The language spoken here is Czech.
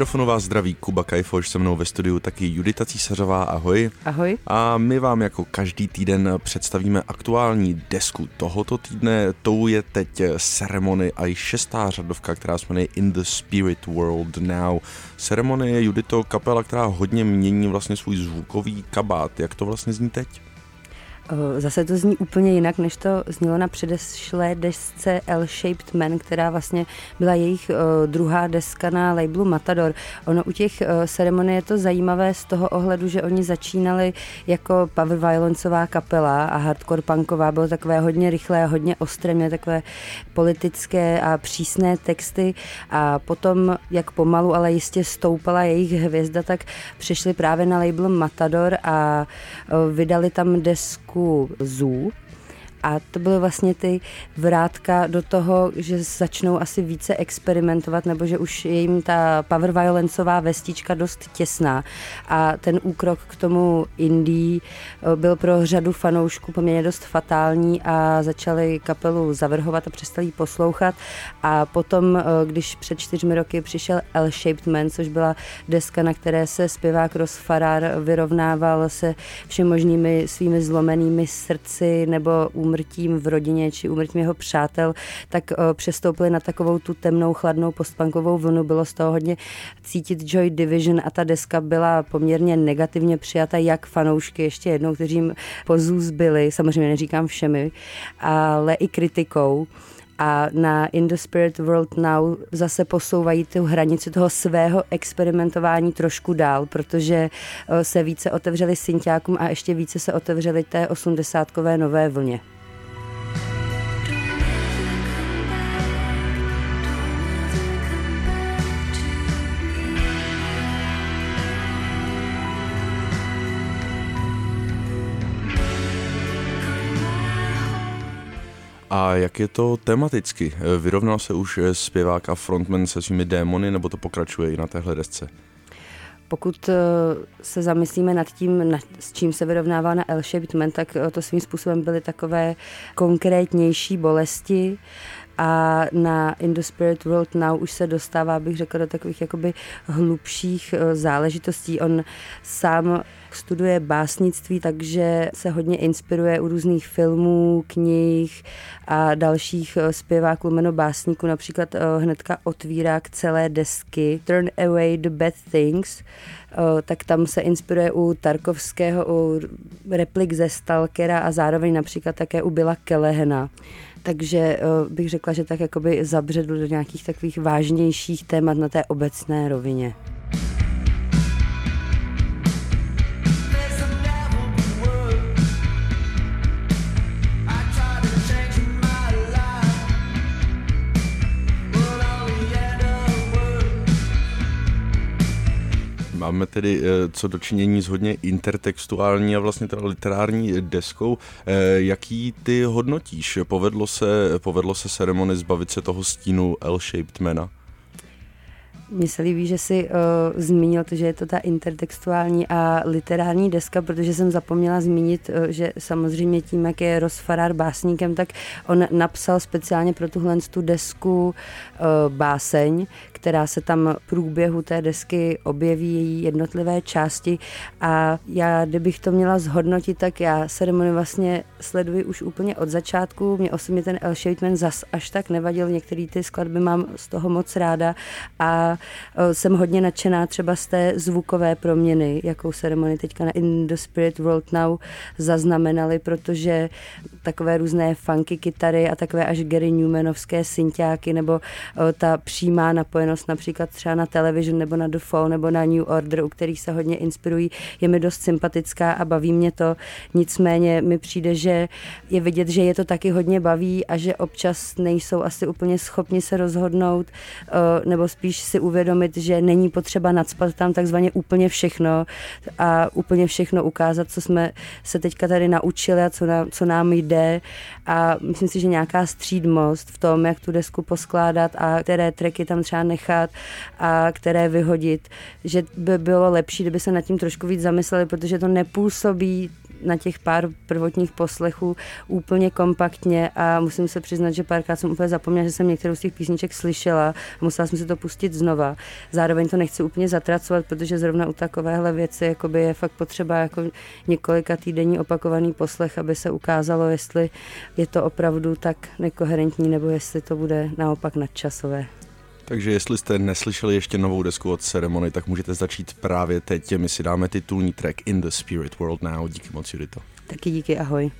mikrofonu vás zdraví Kuba Kajfoš, se mnou ve studiu taky Judita Císařová, ahoj. Ahoj. A my vám jako každý týden představíme aktuální desku tohoto týdne. Tou je teď Ceremony a i šestá řadovka, která se jmenuje In the Spirit World Now. Ceremony je Judito kapela, která hodně mění vlastně svůj zvukový kabát. Jak to vlastně zní teď? Eh, zase to zní úplně jinak, než to znělo na předešlé desce L-Shaped Man, která vlastně byla jejich uh, druhá deska na labelu Matador. Ono u těch uh, ceremonií je to zajímavé z toho ohledu, že oni začínali jako power violencová kapela a hardcore punková, bylo takové hodně rychlé, hodně ostré, měly takové politické a přísné texty a potom, jak pomalu, ale jistě stoupala jejich hvězda, tak přešli právě na label Matador a vydali tam desku go so? A to byly vlastně ty vrátka do toho, že začnou asi více experimentovat, nebo že už je jim ta power violencová vestička dost těsná. A ten úkrok k tomu indie eh, byl pro řadu fanoušků poměrně dost fatální a začali kapelu zavrhovat a přestali ji poslouchat. A potom, eh, když před čtyřmi roky přišel L-Shaped Man, což byla deska, na které se zpěvák Ross Farrar vyrovnával se všemožnými svými zlomenými srdci nebo úmrtím v rodině či úmrtím jeho přátel, tak eh, přestoupili na takovou tu temnou, chladnou postpunkovou vlnu. Bylo z toho hodně cítit Joy Division a ta deska byla poměrně negativně přijata jak fanoušky, ještě jednou, kteří jim pozůzbyli, samozřejmě neříkám všemi, ale i kritikou a na In the Spirit World Now zase posouvají tu hranici toho svého experimentování trošku dál, protože eh, se více otevřeli synťákům a ještě více se otevřeli té osmdesátkové nové vlně. A jak je to tematicky? Vyrovnal se už zpěvák a frontman se svými démony, nebo to pokračuje i na téhle desce? Pokud eh, se zamyslíme nad tím, s čím se vyrovnává na L-Shaped Man, tak eh, to svým způsobem byly takové konkrétnější bolesti a na In the Spirit World Now už se dostává, bych řekla, do takových jakoby hlubších eh, záležitostí. On sám studuje básnictví, takže se hodně inspiruje u různých filmů, knih a dalších eh, zpěváků, jméno básníků, například eh, hnedka otvírá k celé desky Turn Away the Bad Things, tak tam se inspiruje u Tarkovského, u replik ze Stalkera a zároveň například také u Billa Kelehena takže eh, bych řekla, že tak jakoby zabředl do nějakých takových vážnějších témat na té obecné rovině. Máme tedy eh, co dočinění s hodně intertextuální a vlastně teda literární deskou. Eh, jaký ty hodnotíš? Povedlo se, povedlo se ceremony zbavit se toho stínu L-shaped mana? Mně se líbí, že jsi uh, zmínil to, že je to ta intertextuální a literární deska, protože jsem zapomněla zmínit, uh, že samozřejmě tím, jak je Rozfarar básníkem, tak on napsal speciálně pro tuhle tu desku uh, báseň, která se tam v průběhu té desky objeví její jednotlivé části. A já, kdybych to měla zhodnotit, tak já ceremonii vlastně sleduji už úplně od začátku. Mě osobně ten El Man zas až tak nevadil, některé ty skladby mám z toho moc ráda. A jsem hodně nadšená třeba z té zvukové proměny, jakou ceremonii teďka na In the Spirit World Now zaznamenali, protože takové různé funky kytary a takové až Gary Newmanovské synťáky nebo ta přímá napojenost spokojenost například třeba na television nebo na Fall nebo na New Order, u kterých se hodně inspirují, je mi dost sympatická a baví mě to. Nicméně mi přijde, že je vidět, že je to taky hodně baví a že občas nejsou asi úplně schopni se rozhodnout eh, nebo spíš si uvědomit, že není potřeba nadspat tam takzvaně úplně všechno a úplně všechno ukázat, co jsme se teďka tady naučili a co nám, co nám jde a myslím si, že nějaká střídmost v tom, jak tu desku poskládat a které tracky tam třeba nech nechat a které vyhodit, že by bylo lepší, kdyby se nad tím trošku víc zamysleli, protože to nepůsobí na těch pár prvotních poslechů úplně kompaktně a musím se přiznat, že párkrát jsem úplně zapomněla, že jsem některou z těch písniček slyšela a musela jsem si to pustit znova. Zároveň to nechci úplně zatracovat, protože zrovna u takovéhle věci jakoby je fakt potřeba jako několika týdenní opakovaný poslech, aby se ukázalo, jestli je to opravdu tak nekoherentní nebo jestli to bude naopak nadčasové. Takže jestli jste neslyšeli ještě novou desku od Ceremony, tak můžete začít právě teď. My si dáme titulní track In the Spirit World Now. Díky moc, Judito. Taky díky, ahoj.